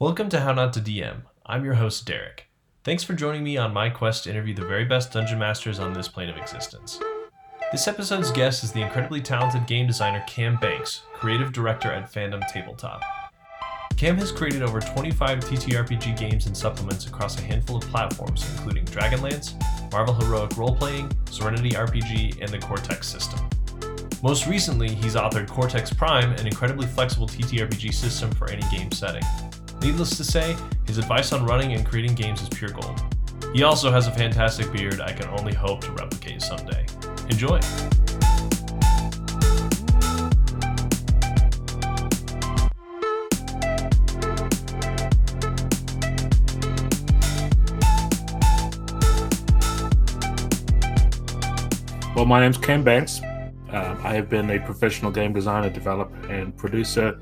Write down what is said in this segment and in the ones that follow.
Welcome to How Not to DM. I'm your host, Derek. Thanks for joining me on my quest to interview the very best dungeon masters on this plane of existence. This episode's guest is the incredibly talented game designer Cam Banks, creative director at Fandom Tabletop. Cam has created over 25 TTRPG games and supplements across a handful of platforms, including Dragonlance, Marvel Heroic Roleplaying, Serenity RPG, and the Cortex system. Most recently, he's authored Cortex Prime, an incredibly flexible TTRPG system for any game setting. Needless to say, his advice on running and creating games is pure gold. He also has a fantastic beard I can only hope to replicate someday. Enjoy! Well, my name's Cam Banks. Uh, I have been a professional game designer, developer, and producer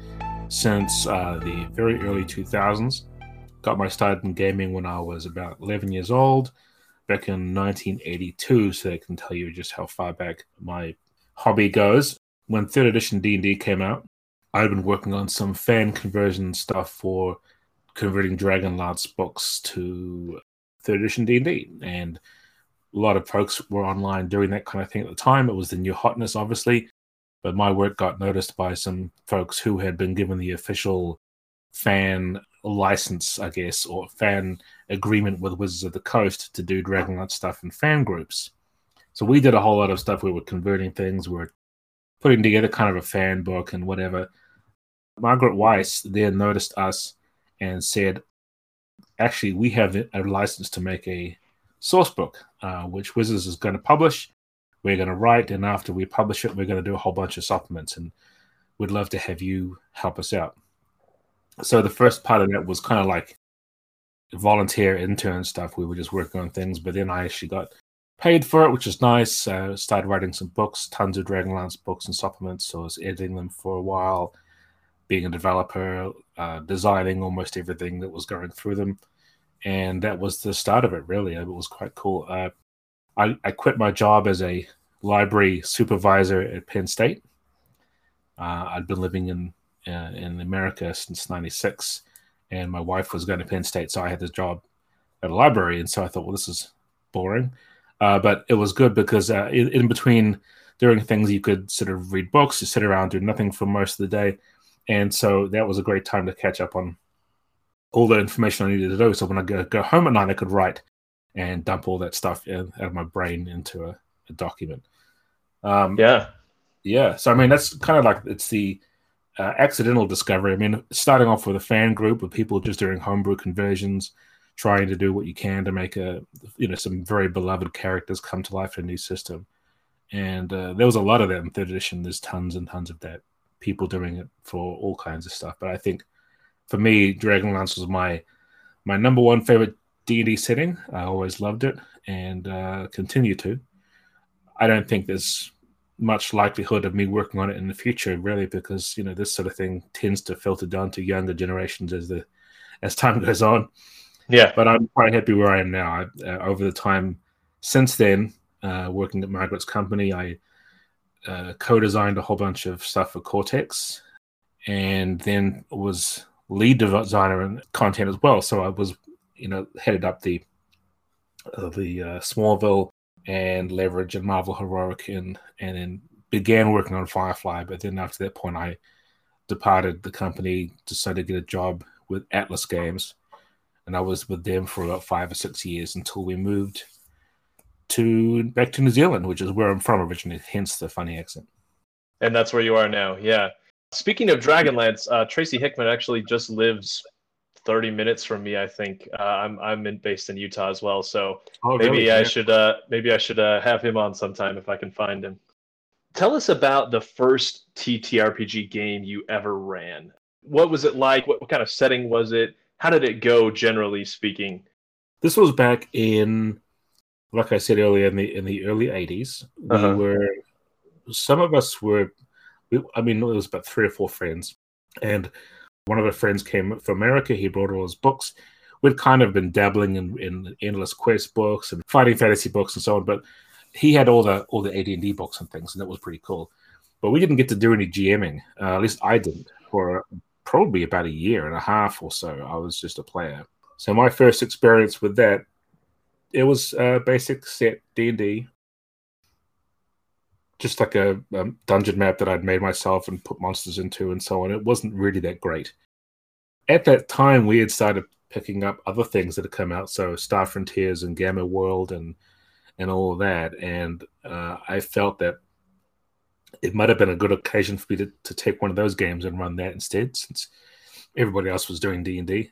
since uh, the very early 2000s. Got my start in gaming when I was about 11 years old, back in 1982, so I can tell you just how far back my hobby goes. When third edition D&D came out, I'd been working on some fan conversion stuff for converting Dragonlance books to third edition D&D, and a lot of folks were online doing that kind of thing at the time. It was the new hotness, obviously but my work got noticed by some folks who had been given the official fan license, I guess, or fan agreement with Wizards of the Coast to do Dragonlance stuff in fan groups. So we did a whole lot of stuff. We were converting things, we were putting together kind of a fan book and whatever. Margaret Weis then noticed us and said, actually, we have a license to make a source book, uh, which Wizards is going to publish we're going to write, and after we publish it, we're going to do a whole bunch of supplements, and we'd love to have you help us out. So the first part of that was kind of like volunteer intern stuff. We were just working on things, but then I actually got paid for it, which is nice. Uh, started writing some books, tons of Dragonlance books and supplements. So I was editing them for a while, being a developer, uh, designing almost everything that was going through them. And that was the start of it, really. It was quite cool. Uh, I, I quit my job as a library supervisor at Penn State. Uh, I'd been living in uh, in America since '96, and my wife was going to Penn State, so I had this job at a library, and so I thought, well, this is boring, uh, but it was good because uh, in, in, between doing things, you could sort of read books, you sit around, do nothing for most of the day, and so that was a great time to catch up on all the information I needed to do. So when I go, go home at night, I could write and dump all that stuff in, out of my brain into a, a document. Um, yeah, yeah. So I mean, that's kind of like it's the uh, accidental discovery. I mean, starting off with a fan group of people just doing homebrew conversions, trying to do what you can to make a you know some very beloved characters come to life in a new system. And uh, there was a lot of that in third edition. There's tons and tons of that. People doing it for all kinds of stuff. But I think for me, Dragonlance was my my number one favorite D&D setting. I always loved it and uh, continue to. I don't think there's much likelihood of me working on it in the future, really, because you know this sort of thing tends to filter down to younger generations as the as time goes on. Yeah, but I'm quite happy where I am now. I, uh, over the time since then, uh, working at Margaret's company, I uh, co-designed a whole bunch of stuff for Cortex, and then was lead designer and content as well. So I was you know, headed up the uh, the uh, Smallville and Leverage and Marvel Heroic, and and then began working on Firefly. But then after that point, I departed the company, decided to get a job with Atlas Games, and I was with them for about five or six years until we moved to back to New Zealand, which is where I'm from originally. Hence the funny accent. And that's where you are now. Yeah. Speaking of Dragonlance, uh, Tracy Hickman actually just lives 30 minutes from me. I think uh, I'm I'm in, based in Utah as well, so oh, maybe really? I yeah. should uh, maybe I should uh, have him on sometime if I can find him. Tell us about the first TTRPG game you ever ran. What was it like? What, what kind of setting was it? How did it go, generally speaking? This was back in, like I said earlier, in the in the early 80s. Uh-huh. We were some of us were. We, I mean, it was about three or four friends, and one of our friends came from America. He brought all his books. We'd kind of been dabbling in, in endless quest books and fighting fantasy books and so on, but he had all the all the AD&D books and things, and that was pretty cool. But we didn't get to do any GMing. Uh, at least I didn't for probably about a year and a half or so. I was just a player. So my first experience with that, it was a basic set D and D, just like a, a dungeon map that I'd made myself and put monsters into and so on. It wasn't really that great. At that time, we had started picking up other things that had come out, so Star Frontiers and Gamma World and and all of that. And uh, I felt that it might have been a good occasion for me to, to take one of those games and run that instead, since everybody else was doing D and D.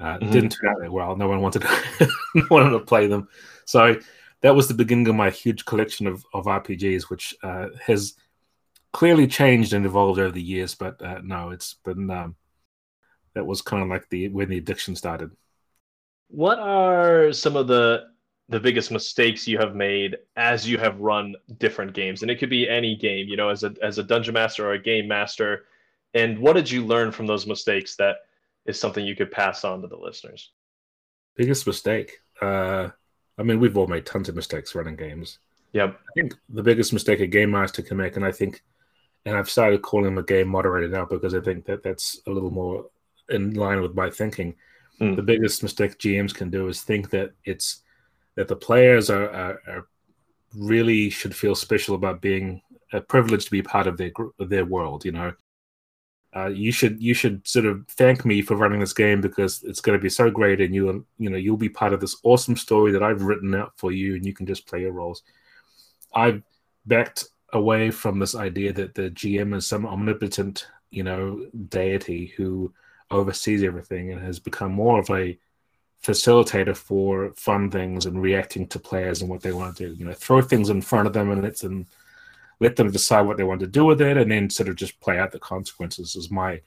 Uh, mm-hmm. Didn't turn out that well. No one wanted to, no wanted to play them. So that was the beginning of my huge collection of, of RPGs, which uh, has clearly changed and evolved over the years. But uh, no, it's been um, that was kind of like the when the addiction started. What are some of the the biggest mistakes you have made as you have run different games? And it could be any game, you know, as a as a dungeon master or a game master. And what did you learn from those mistakes that is something you could pass on to the listeners? Biggest mistake. Uh, I mean, we've all made tons of mistakes running games. Yep. I think the biggest mistake a game master can make, and I think, and I've started calling him a game moderator now because I think that that's a little more in line with my thinking. Mm. The biggest mistake GMs can do is think that it's that the players are, are, are really should feel special about being a privilege to be part of their group, their world. You know, uh, you should you should sort of thank me for running this game because it's going to be so great, and you you know you'll be part of this awesome story that I've written out for you, and you can just play your roles. I've backed away from this idea that the GM is some omnipotent, you know, deity who oversees everything and has become more of a facilitator for fun things and reacting to players and what they want to do. You know, throw things in front of them and let them let them decide what they want to do with it, and then sort of just play out the consequences. Is my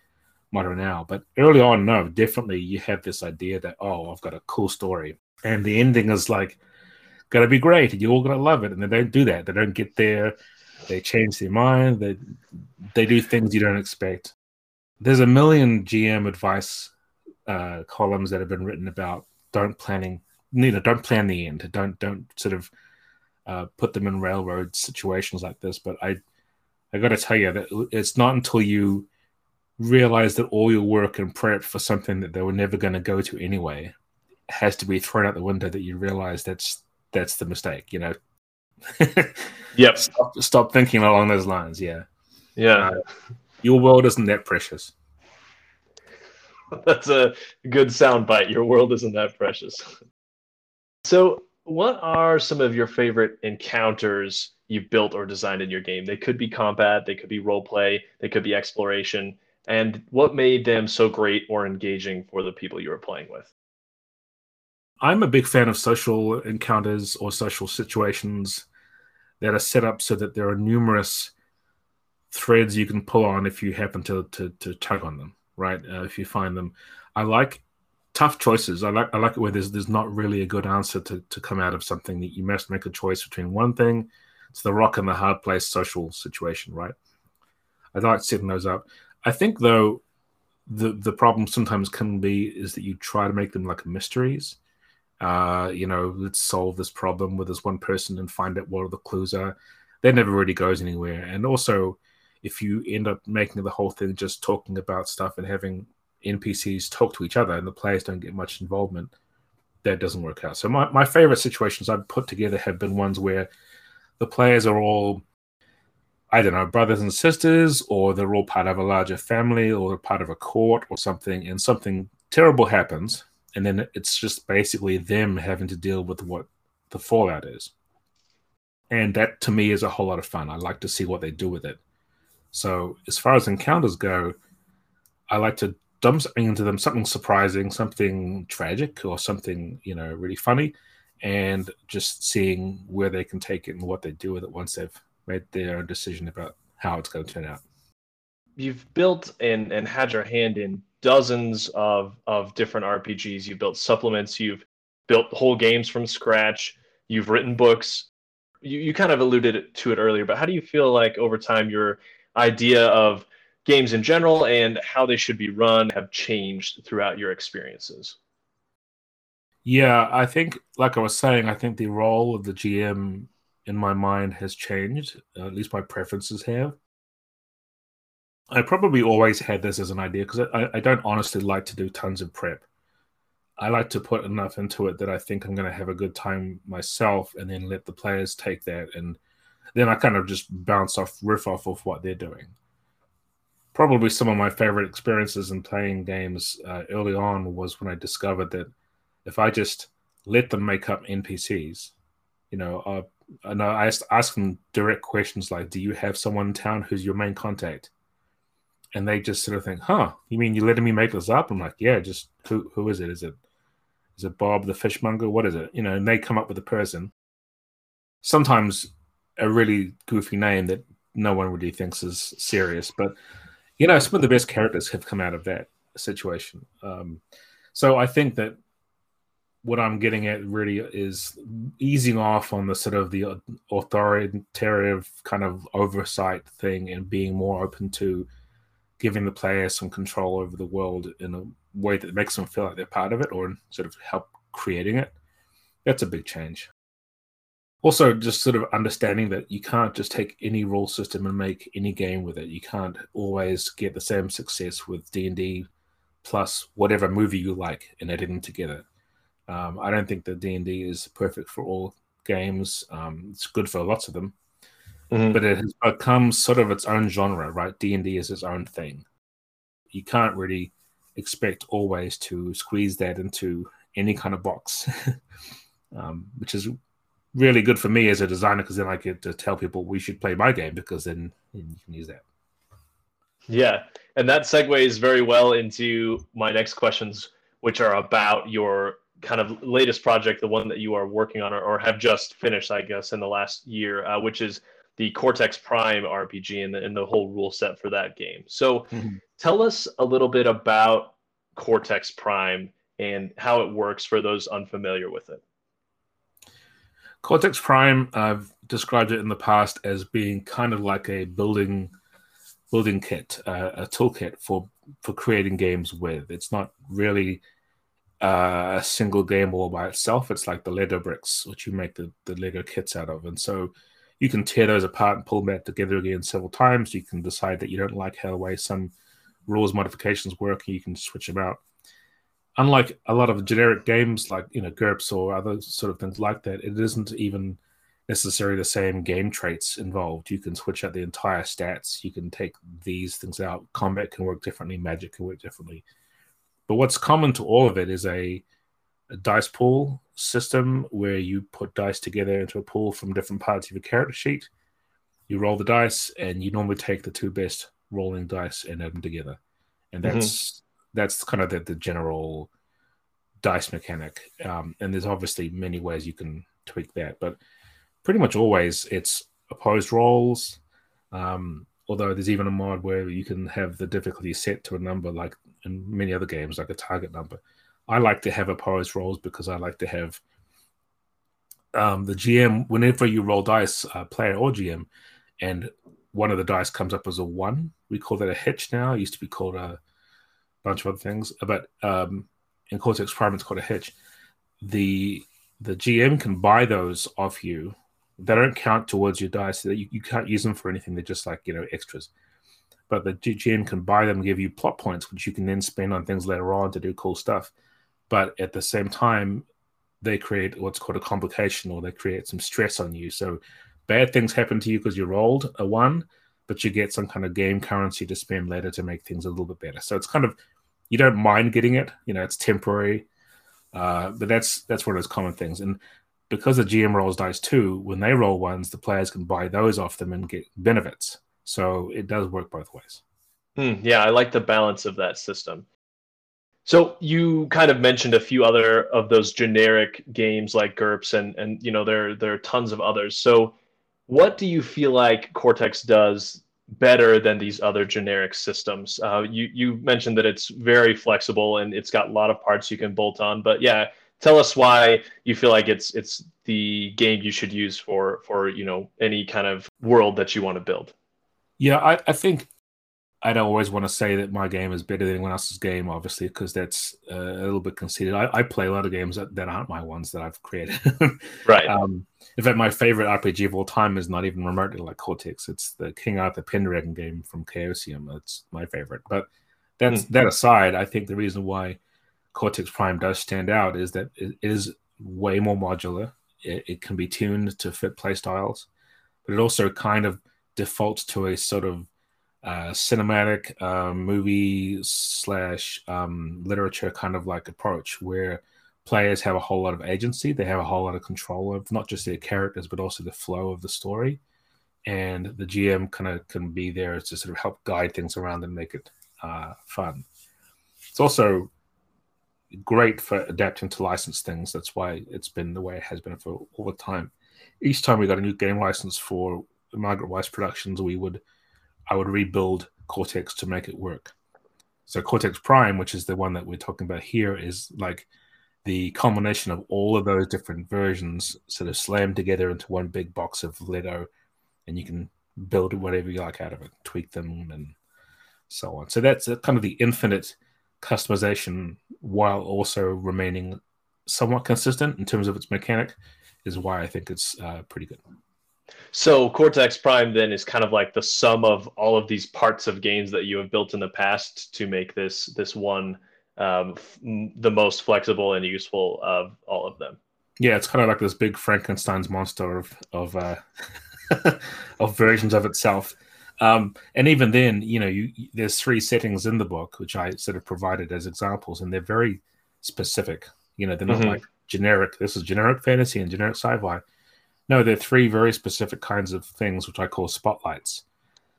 motto now. But early on, no, definitely you have this idea that oh, I've got a cool story, and the ending is like gonna be great, and you're all gonna love it, and they don't do that. They don't get there. They change their mind. They they do things you don't expect. There's a million GM advice uh, columns that have been written about don't planning you know don't plan the end don't don't sort of uh, put them in railroad situations like this but i i got to tell you that it's not until you realize that all your work and prep for something that they were never going to go to anyway has to be thrown out the window that you realize that's that's the mistake you know? Yep. Stop, stop thinking along those lines yeah. Yeah. Uh, your world isn't that precious. That's a good soundbite. Your world isn't that precious. So, what are some of your favorite encounters you've built or designed in your game? They could be combat, they could be role play, they could be exploration. And what made them so great or engaging for the people you were playing with? I'm a big fan of social encounters or social situations that are set up so that there are numerous threads you can pull on if you happen to to, to tug on them right? Uh, if you find them, I like tough choices. I like I like it where there's there's not really a good answer to to come out of something that you must make a choice between one thing. It's the rock and the hard place social situation, right? I like setting those up. I think though the the problem sometimes can be is that you try to make them like mysteries. Uh, you know, let's solve this problem with this one person and find out what the clues are. That never really goes anywhere. And also, if you end up making the whole thing just talking about stuff and having NPCs talk to each other and the players don't get much involvement, that doesn't work out. So my, my favorite situations I've put together have been ones where the players are all I don't know, brothers and sisters, or they're all part of a larger family, or part of a court or something, and something terrible happens, and then it's just basically them having to deal with what the fallout is. And that to me is a whole lot of fun. I like to see what they do with it. So as far as encounters go, I like to something into them, something surprising, something tragic, or something you know really funny, and just seeing where they can take it and what they do with it once they've made their own decision about how it's going to turn out. You've built and and had your hand in dozens of of different RPGs. You've built supplements. You've built whole games from scratch. You've written books. You, you kind of alluded to it earlier, but how do you feel like over time you're idea of games in general and how they should be run have changed throughout your experiences? Yeah, I think, like I was saying, I think the role of the GM in my mind has changed. At least my preferences have. I probably always had this as an idea because I, I don't honestly like to do tons of prep. I like to put enough into it that I think I'm going to have a good time myself, and then let the players take that, and then I kind of just bounce off, riff off of what they're doing. Probably some of my favorite experiences in playing games uh, early on was when I discovered that if I just let them make up NPCs, you know, uh, and I asked, ask them direct questions like, "Do you have someone in town who's your main contact?" and they just sort of think, "Huh? You mean you're letting me make this up?" I'm like, "Yeah, just who who is it? Is it is it Bob the fishmonger? What is it?" You know, and they come up with a person. Sometimes a really goofy name that no one really thinks is serious, but you know, some of the best characters have come out of that situation. Um, so I think that what I'm getting at really is easing off on the sort of the authoritative kind of oversight thing and being more open to giving the player some control over the world in a way that makes them feel like they're part of it or sort of help creating it. That's a big change. Also, just sort of understanding that you can't just take any rule system and make any game with it. You can't always get the same success with D and D plus whatever movie you like and editing together. Um, I don't think that D and D is perfect for all games. Um, it's good for lots of them, mm-hmm. but it has become sort of its own genre, right? D and D is its own thing. You can't really expect always to squeeze that into any kind of box, um, which is really good for me as a designer because then I get to tell people we should play my game because then you can use that. Yeah, and that segues very well into my next questions, which are about your kind of latest project, the one that you are working on or, or have just finished, I guess, in the last year, uh, which is the Cortex Prime RPG and the, and the whole rule set for that game. So mm-hmm. tell us a little bit about Cortex Prime and how it works for those unfamiliar with it. Cortex Prime, I've described it in the past as being kind of like a building building kit, uh, a toolkit for for creating games with. It's not really uh, a single game all by itself. It's like the Lego bricks, which you make the, the Lego kits out of. And so you can tear those apart and pull them back together again several times. You can decide that you don't like how the way some rules modifications work, and you can switch them out. Unlike a lot of generic games like you know GURPS or other sort of things like that, it isn't even necessarily the same game traits involved. You can switch out the entire stats. You can take these things out. Combat can work differently. Magic can work differently. But what's common to all of it is a, a dice pool system where you put dice together into a pool from different parts of your character sheet. You roll the dice, and you normally take the two best rolling dice and add them together, and mm-hmm. that's. That's kind of the, the general dice mechanic. Um, and there's obviously many ways you can tweak that, but pretty much always it's opposed rolls. Um, although there's even a mod where you can have the difficulty set to a number like in many other games, like a target number. I like to have opposed rolls because I like to have um, the GM, whenever you roll dice, uh, player or GM, and one of the dice comes up as a one, we call that a hitch now. It used to be called a bunch of other things, but um, in Cortex Prime, it's called a hitch. The the GM can buy those off you. They don't count towards your dice. So you, you can't use them for anything. They're just like you know extras but the GM can buy them, give you plot points, which you can then spend on things later on to do cool stuff. But at the same time, they create what's called a complication or they create some stress on you. So bad things happen to you because you rolled a one, but you get some kind of game currency to spend later to make things a little bit better. So it's kind of you don't mind getting it, you know, it's temporary. Uh, but that's that's one of those common things. And because the GM rolls dice too, when they roll ones, the players can buy those off them and get benefits. So it does work both ways. Hmm, yeah, I like the balance of that system. So you kind of mentioned a few other of those generic games like GURPS, and and you know there there are tons of others. So what do you feel like Cortex does better than these other generic systems? Uh, you you mentioned that it's very flexible and it's got a lot of parts you can bolt on. But yeah, tell us why you feel like it's it's the game you should use for for you know any kind of world that you want to build. Yeah, I, I think I don't always want to say that my game is better than anyone else's game, obviously, because that's uh, a little bit conceited. I, I, play a lot of games that, that, aren't my ones that I've created. right. Um, in fact, my favorite RPG of all time is not even remotely like Cortex. It's the King Arthur Pendragon game from Chaosium. That's my favorite. But that's mm. that aside, I think the reason why Cortex Prime does stand out is that it is way more modular. It, it can be tuned to fit playstyles, but it also kind of defaults to a sort of uh, cinematic uh, movie slash um, literature kind of like approach where players have a whole lot of agency. They have a whole lot of control of not just their characters, but also the flow of the story. And the GM kind of can be there to sort of help guide things around and make it uh, fun. It's also great for adapting to license things. That's why it's been the way it has been for all the time. Each time we got a new game license for Margaret Weis Productions, we would I would rebuild Cortex to make it work. So Cortex Prime, which is the one that we're talking about here, is like the culmination of all of those different versions sort of slammed together into one big box of Lego, and you can build whatever you like out of it, tweak them, and so on. So that's kind of the infinite customization while also remaining somewhat consistent in terms of its mechanic, is why I think it's uh, pretty good. So Cortex Prime then is kind of like the sum of all of these parts of games that you have built in the past to make this this one um, f- the most flexible and useful of all of them. Yeah, it's kind of like this big Frankenstein's monster of of uh, of versions of itself. Um, and even then, you know, you, there's three settings in the book which I sort of provided as examples, and they're very specific. You know, they're not mm-hmm. like generic. This is generic fantasy and generic sci-fi no, there are three very specific kinds of things which I call spotlights.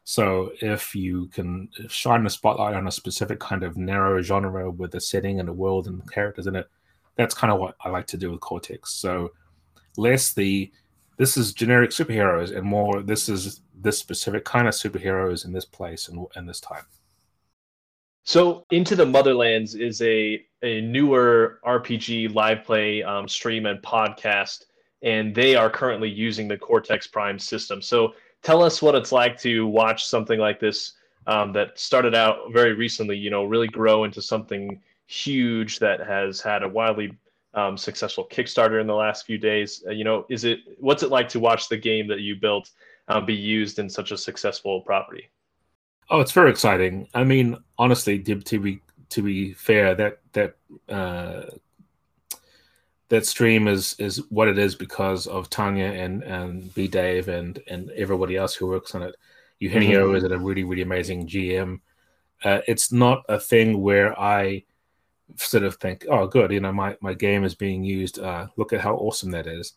So if you can shine a spotlight on a specific kind of narrow genre with a setting and a world and characters in it, that's kind of what I like to do with Cortex. So less the this is generic superheroes and more this is this specific kind of superheroes in this place and, and this time. So Into the Motherlands is a, a newer RPG live play um, stream and podcast and they are currently using the Cortex Prime system. So tell us what it's like to watch something like this um, that started out very recently, you know, really grow into something huge that has had a wildly um, successful Kickstarter in the last few days. Uh, you know, is it what's it like to watch the game that you built um, be used in such a successful property? Oh, it's very exciting. I mean, honestly, to, to be to be fair, that that uh, that stream is is what it is because of Tanya and and B Dave and and everybody else who works on it. Eugenio mm-hmm. is a really really amazing GM. Uh, it's not a thing where I sort of think, oh, good, you know, my my game is being used. Uh, look at how awesome that is.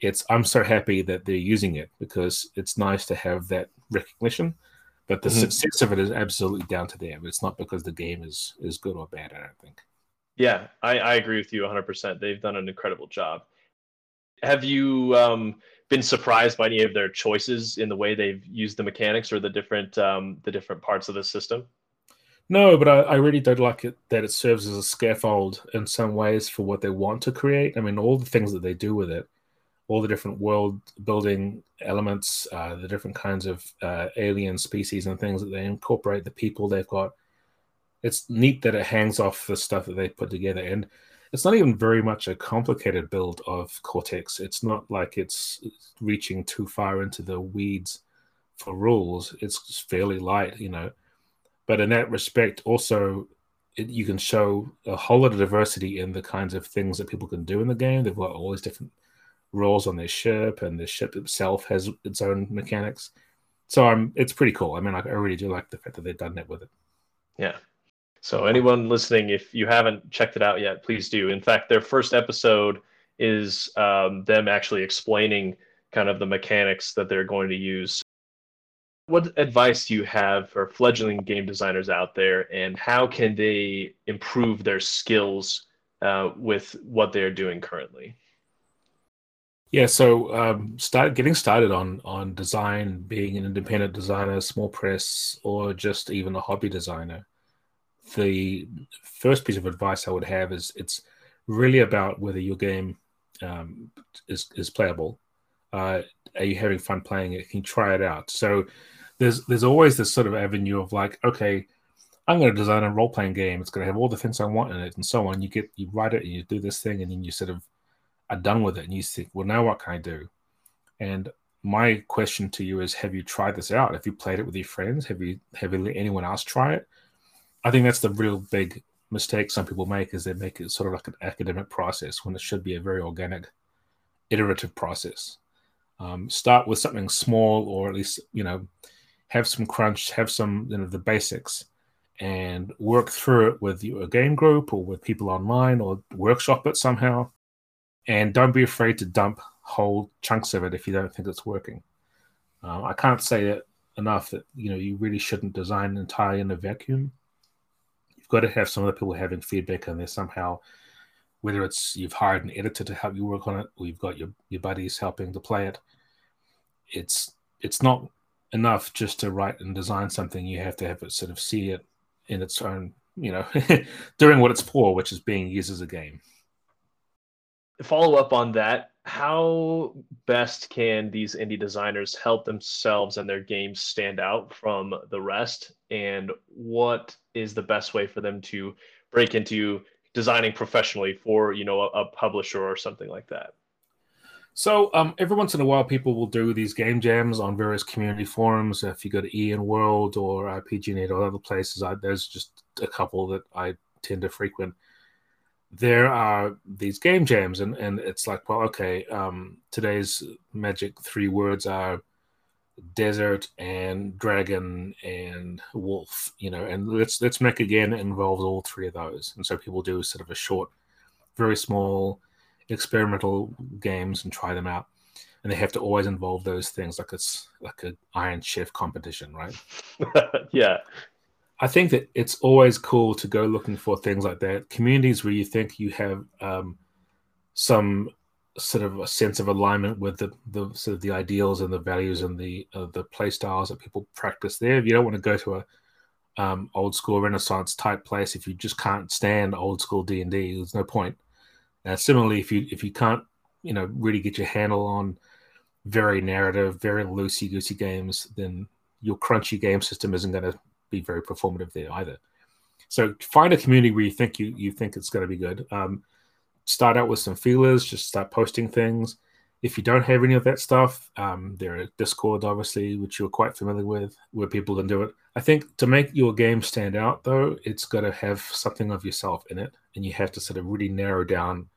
It's I'm so happy that they're using it because it's nice to have that recognition. But the mm-hmm. success of it is absolutely down to them. It's not because the game is is good or bad. I don't think. Yeah, I, I agree with you 100%. They've done an incredible job. Have you um, been surprised by any of their choices in the way they've used the mechanics or the different um, the different parts of the system? No, but I, I, really don't like it that it serves as a scaffold in some ways for what they want to create. I mean, all the things that they do with it, all the different world building elements, uh, the different kinds of uh, alien species and things that they incorporate, the people they've got it's neat that it hangs off the stuff that they put together and it's not even very much a complicated build of cortex. It's not like it's reaching too far into the weeds for rules. It's fairly light you know. But in that respect also it, you can show a whole lot of diversity in the kinds of things that people can do in the game. They've got all these different roles on their ship and the ship itself has its own mechanics. So I'm, it's pretty cool. I mean i really do like the fact that they've done that with it. Yeah so anyone listening, if you haven't checked it out yet, please do. In fact, their first episode is um, them actually explaining kind of the mechanics that they're going to use. What advice do you have for fledgling game designers out there, and how can they improve their skills uh, with what they're doing currently? Yeah, so um, start getting started on on design, being an independent designer, small press, or just even a hobby designer the first piece of advice I would have is it's really about whether your game um, is, is playable. Uh, are you having fun playing it? Can you try it out? So there's there's always this sort of avenue of like, okay, I'm going to design a role playing game. It's going to have all the things I want in it, and so on. You get you write it and you do this thing, and then you sort of are done with it, and you think, well, now what can I do? And my question to you is: Have you tried this out? Have you played it with your friends? Have you have you let anyone else try it? I think that's the real big mistake some people make is they make it sort of like an academic process when it should be a very organic, iterative process. Um, start with something small, or at least you know, have some crunch, have some you know the basics, and work through it with your game group or with people online, or workshop it somehow. And don't be afraid to dump whole chunks of it if you don't think it's working. Uh, I can't say it enough that you know you really shouldn't design entirely in a vacuum got to have some of the people having feedback on there somehow. Whether it's you've hired an editor to help you work on it, or you've got your, your buddies helping to play it. It's it's not enough just to write and design something. You have to have it sort of see it in its own, you know, doing what it's for, which is being used as a game. Follow up on that how best can these indie designers help themselves and their games stand out from the rest? And what is the best way for them to break into designing professionally for you know a, a publisher or something like that? So um, every once in a while people will do these game jams on various community forums. If you go to EN World or rpgnet or other places I, there's just a couple that i tend to frequent there are these game jams and, and it's like well okay um, today's magic three words are desert and dragon and wolf you know and let's let's make a game that involves all three of those. And so people do sort of a short very small experimental games and try them out. And they have to always involve those things like it's like an iron chef competition right? Yeah I think that it's always cool to go looking for things like that. Communities where you think you have um, some sort of a sense of alignment with the, the sort of the ideals and the values and the uh, the play styles that people practice there. If you don't want to go to a um, old school Renaissance type place, if you just can't stand old school D and D, there's no point. Uh, similarly, if you if you can't you know really get your handle on very narrative, very loosey goosey games, then your crunchy game system isn't going to be very performative there either. So find a community where you think you you think it's going to be good. Um, start out with some feelers, just start posting things. If you don't have any of that stuff, um, there are Discord, obviously, which you're quite familiar with, where people can do it. I think to make your game stand out, though, it's got to have something of yourself in it, and you have to sort of really narrow down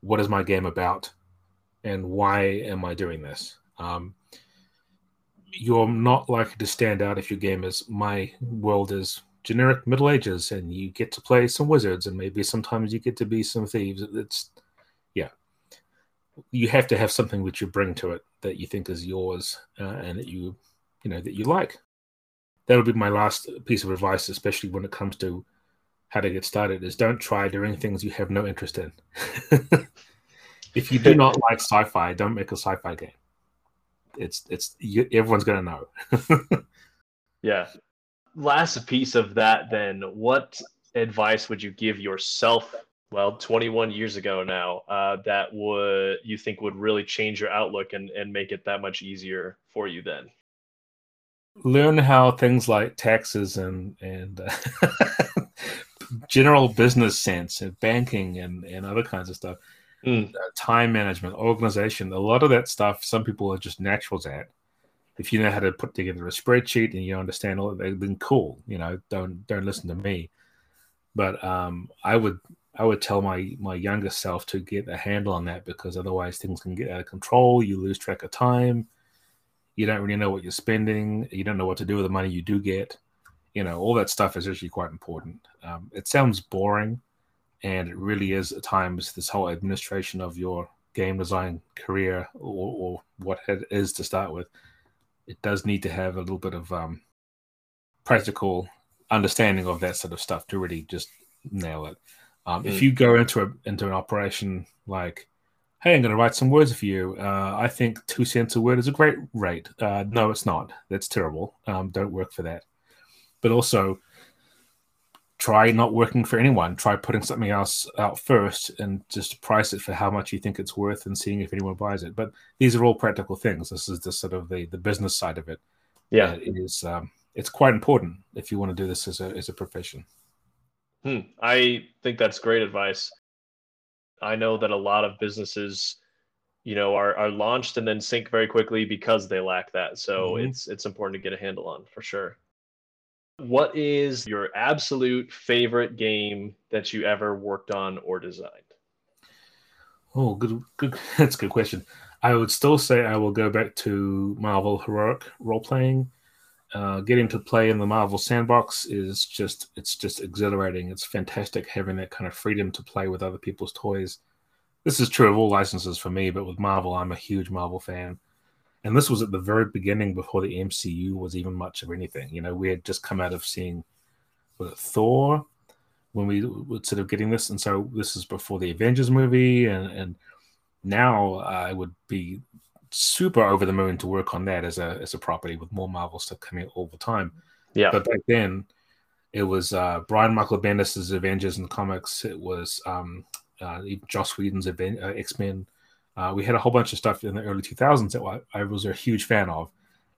what is my game about, and why am I doing this. Um, you're not likely to stand out if your game is my world is generic Middle Ages and you get to play some wizards and maybe sometimes you get to be some thieves. It's yeah, you have to have something which you bring to it that you think is yours uh, and that you you know that you like. That'll be my last piece of advice, especially when it comes to how to get started. Is don't try doing things you have no interest in. if you do not like sci-fi, don't make a sci-fi game it's it's you, everyone's gonna know. yeah. Last piece of that, then, what advice would you give yourself? Well, 21 years ago now, uh, that would you think would really change your outlook and and make it that much easier for you then? Learn how things like taxes and and uh, general business sense and banking and and other kinds of stuff mm. time management, organization, a lot of that stuff, some people are just naturals at. If you know how to put together a spreadsheet and you understand all of that, then cool. You know, don't don't listen to me. But um, I would I would tell my my younger self to get a handle on that because otherwise things can get out of control. You lose track of time. You don't really know what you're spending. You don't know what to do with the money you do get. You know, all that stuff is actually quite important. Um, it sounds boring, and it really is at times this whole administration of your game design career or, or what it is to start with. It does need to have a little bit of um, practical understanding of that sort of stuff to really just nail it. Um, mm. if you go into a into an operation like hey i'm going to write some words for you uh, i think two cents a word is a great rate. Uh, no it's not. That's terrible. Um, don't work for that. But also try not working for anyone. Try putting something else out first and just price it for how much you think it's worth and seeing if anyone buys it. But these are all practical things. This is the sort of the, the business side of it. Yeah, it is. Um, it's quite important if you want to do this as a as a profession. Hmm. I think that's great advice. I know that a lot of businesses, you know, are are launched and then sink very quickly because they lack that. So mm-hmm. it's it's important to get a handle on for sure. What is your absolute favorite game that you ever worked on or designed? Oh, good, good. That's a good question. I would still say I will go back to Marvel Heroic role playing. Uh, getting to play in the Marvel sandbox is just it's just exhilarating. It's fantastic having that kind of freedom to play with other people's toys. This is true of all licenses for me, but with Marvel, I'm a huge Marvel fan. And this was at the very beginning before the MCU was even much of anything. You know, we had just come out of seeing was it Thor when we were sort of getting this, and so this is before the Avengers movie, and and now I would be super over the moon to work on that as a as a property with more Marvel stuff coming out all the time. Yeah, but back then it was uh, Brian Michael Bendis's Avengers in the comics. It was um, uh, Joss Whedon's uh, X Men. Uh, we had a whole bunch of stuff in the early 2000s that I was a huge fan of,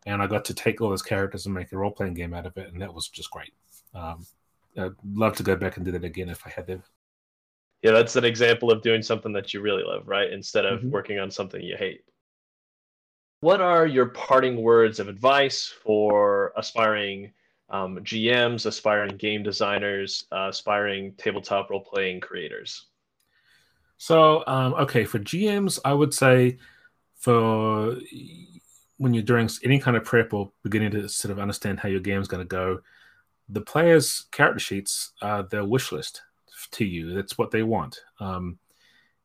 and I got to take all those characters and make a role playing game out of it, and that was just great. Um, I'd love to go back and do that again if I had the. Yeah, that's an example of doing something that you really love, right? Instead of mm-hmm. working on something you hate. What are your parting words of advice for aspiring um, GMs, aspiring game designers, uh, aspiring tabletop role playing creators? So, um, okay, for GMs, I would say for when you're doing any kind of prep or beginning to sort of understand how your game is going to go, the players' character sheets are their wish list to you. That's what they want. Um,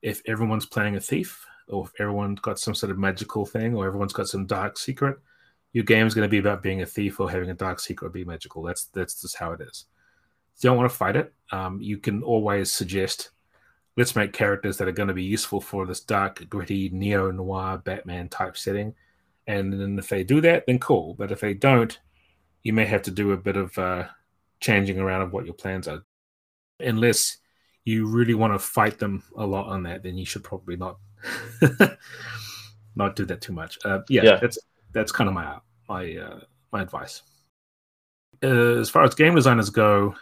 if everyone's playing a thief, or if everyone's got some sort of magical thing, or everyone's got some dark secret, your game is going to be about being a thief or having a dark secret or be magical. That's that's just how it is. If you don't want to fight it, um, you can always suggest, let's make characters that are going to be useful for this dark, gritty, neo noir Batman type setting. And then if they do that, then cool. But if they don't, you may have to do a bit of uh, changing around of what your plans are. Unless you really want to fight them a lot on that, then you should probably not not do that too much. Uh, yeah, yeah, that's that's kind of my my uh, my advice. Uh, as far as game designers go,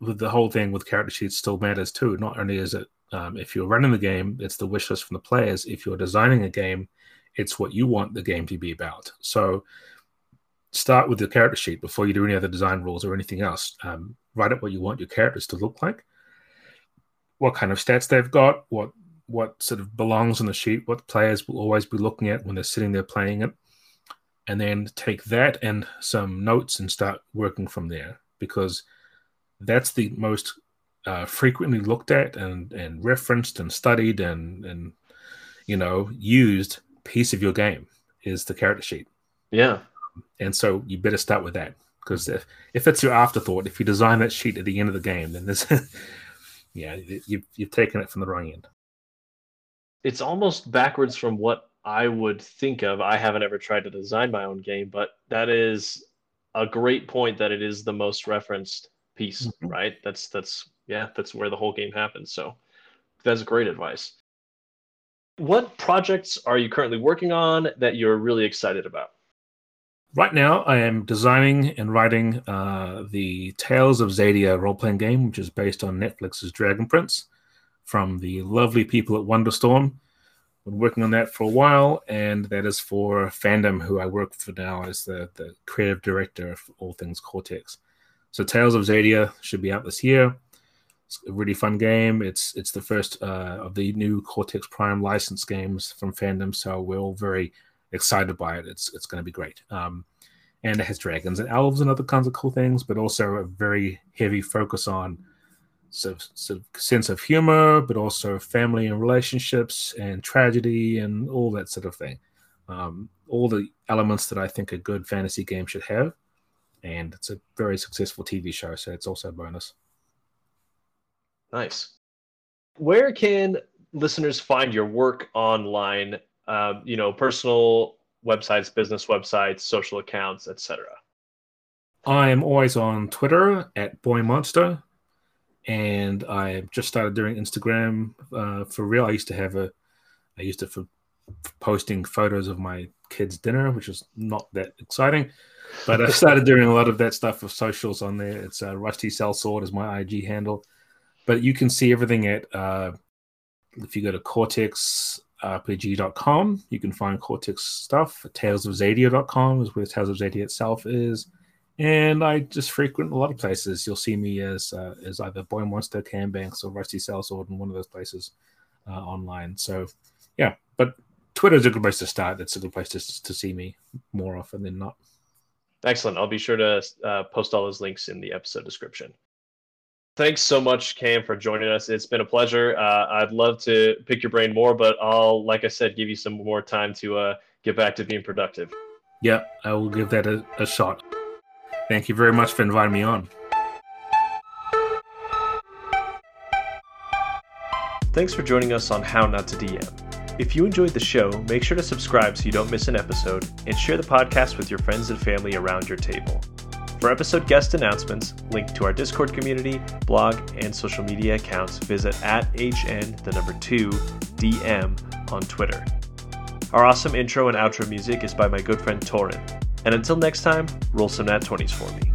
the whole thing with character sheets still matters too. Not only is it um, if you're running the game, it's the wish list from the players. If you're designing a game, it's what you want the game to be about. So start with the character sheet before you do any other design rules or anything else. Um, write up what you want your characters to look like, what kind of stats they've got, what what sort of belongs on the sheet, what players will always be looking at when they're sitting there playing it, and then take that and some notes and start working from there because that's the most uh, frequently looked at and and referenced and studied and and you know used piece of your game is the character sheet. Yeah, and so you better start with that because if, if it's your afterthought, if you design that sheet at the end of the game, then there's, yeah, you've, you've taken it from the wrong end. It's almost backwards from what I would think of. I haven't ever tried to design my own game, but that is a great point that it is the most referenced piece, mm-hmm. right? That's, that's, yeah, that's where the whole game happens. So that's great advice. What projects are you currently working on that you're really excited about? Right now, I am designing and writing uh, the Tales of Xadia role playing game, which is based on Netflix's Dragon Prince from the lovely people at Wonderstorm. Been working on that for a while, and that is for Fandom, who I work for now as the, the creative director of all things Cortex. So, Tales of Xadia should be out this year. It's a really fun game. It's it's the first uh, of the new Cortex Prime license games from Fandom, so we're all very excited by it. It's it's going to be great. Um, and it has dragons and elves and other kinds of cool things, but also a very heavy focus on sort of, sort of sense of humor, but also family and relationships and tragedy and all that sort of thing. Um, all the elements that I think a good fantasy game should have. And it's a very successful TV show, so it's also a bonus. Nice. Where can listeners find your work online uh, you know, personal websites, business websites, social accounts, etc. I am always on Twitter at Boy Monster, and I just started doing Instagram uh, for real. I used to have a, I used it for posting photos of my kids' dinner, which is not that exciting. But I started doing a lot of that stuff with socials on there. It's uh, Rusty Sellsword is my IG handle. But you can see everything at uh, if you go to cortexrpg.com, you can find Cortex stuff. Tales of Talesofxadia.com is where Tales of Xadia itself is. And I just frequent a lot of places. You'll see me as uh, as either Boy Monster, Cambanks, or Rusty Sellsword in one of those places uh, online. So, yeah, but Twitter is a good place to start. It's a good place to, to see me more often than not. Excellent. I'll be sure to uh, post all those links in the episode description. Thanks so much, Cam, for joining us. It's been a pleasure. Uh, I'd love to pick your brain more, but I'll, like I said, give you some more time to uh, get back to being productive. Yeah, I will give that a, a shot. Thank you very much for inviting me on. Thanks for joining us on How Not to DM. If you enjoyed the show, make sure to subscribe so you don't miss an episode and share the podcast with your friends and family around your table. For episode guest announcements, link to our Discord community, blog, and social media accounts, visit at HN the number 2 DM on Twitter. Our awesome intro and outro music is by my good friend Torin. And until next time, roll some nat 20s for me.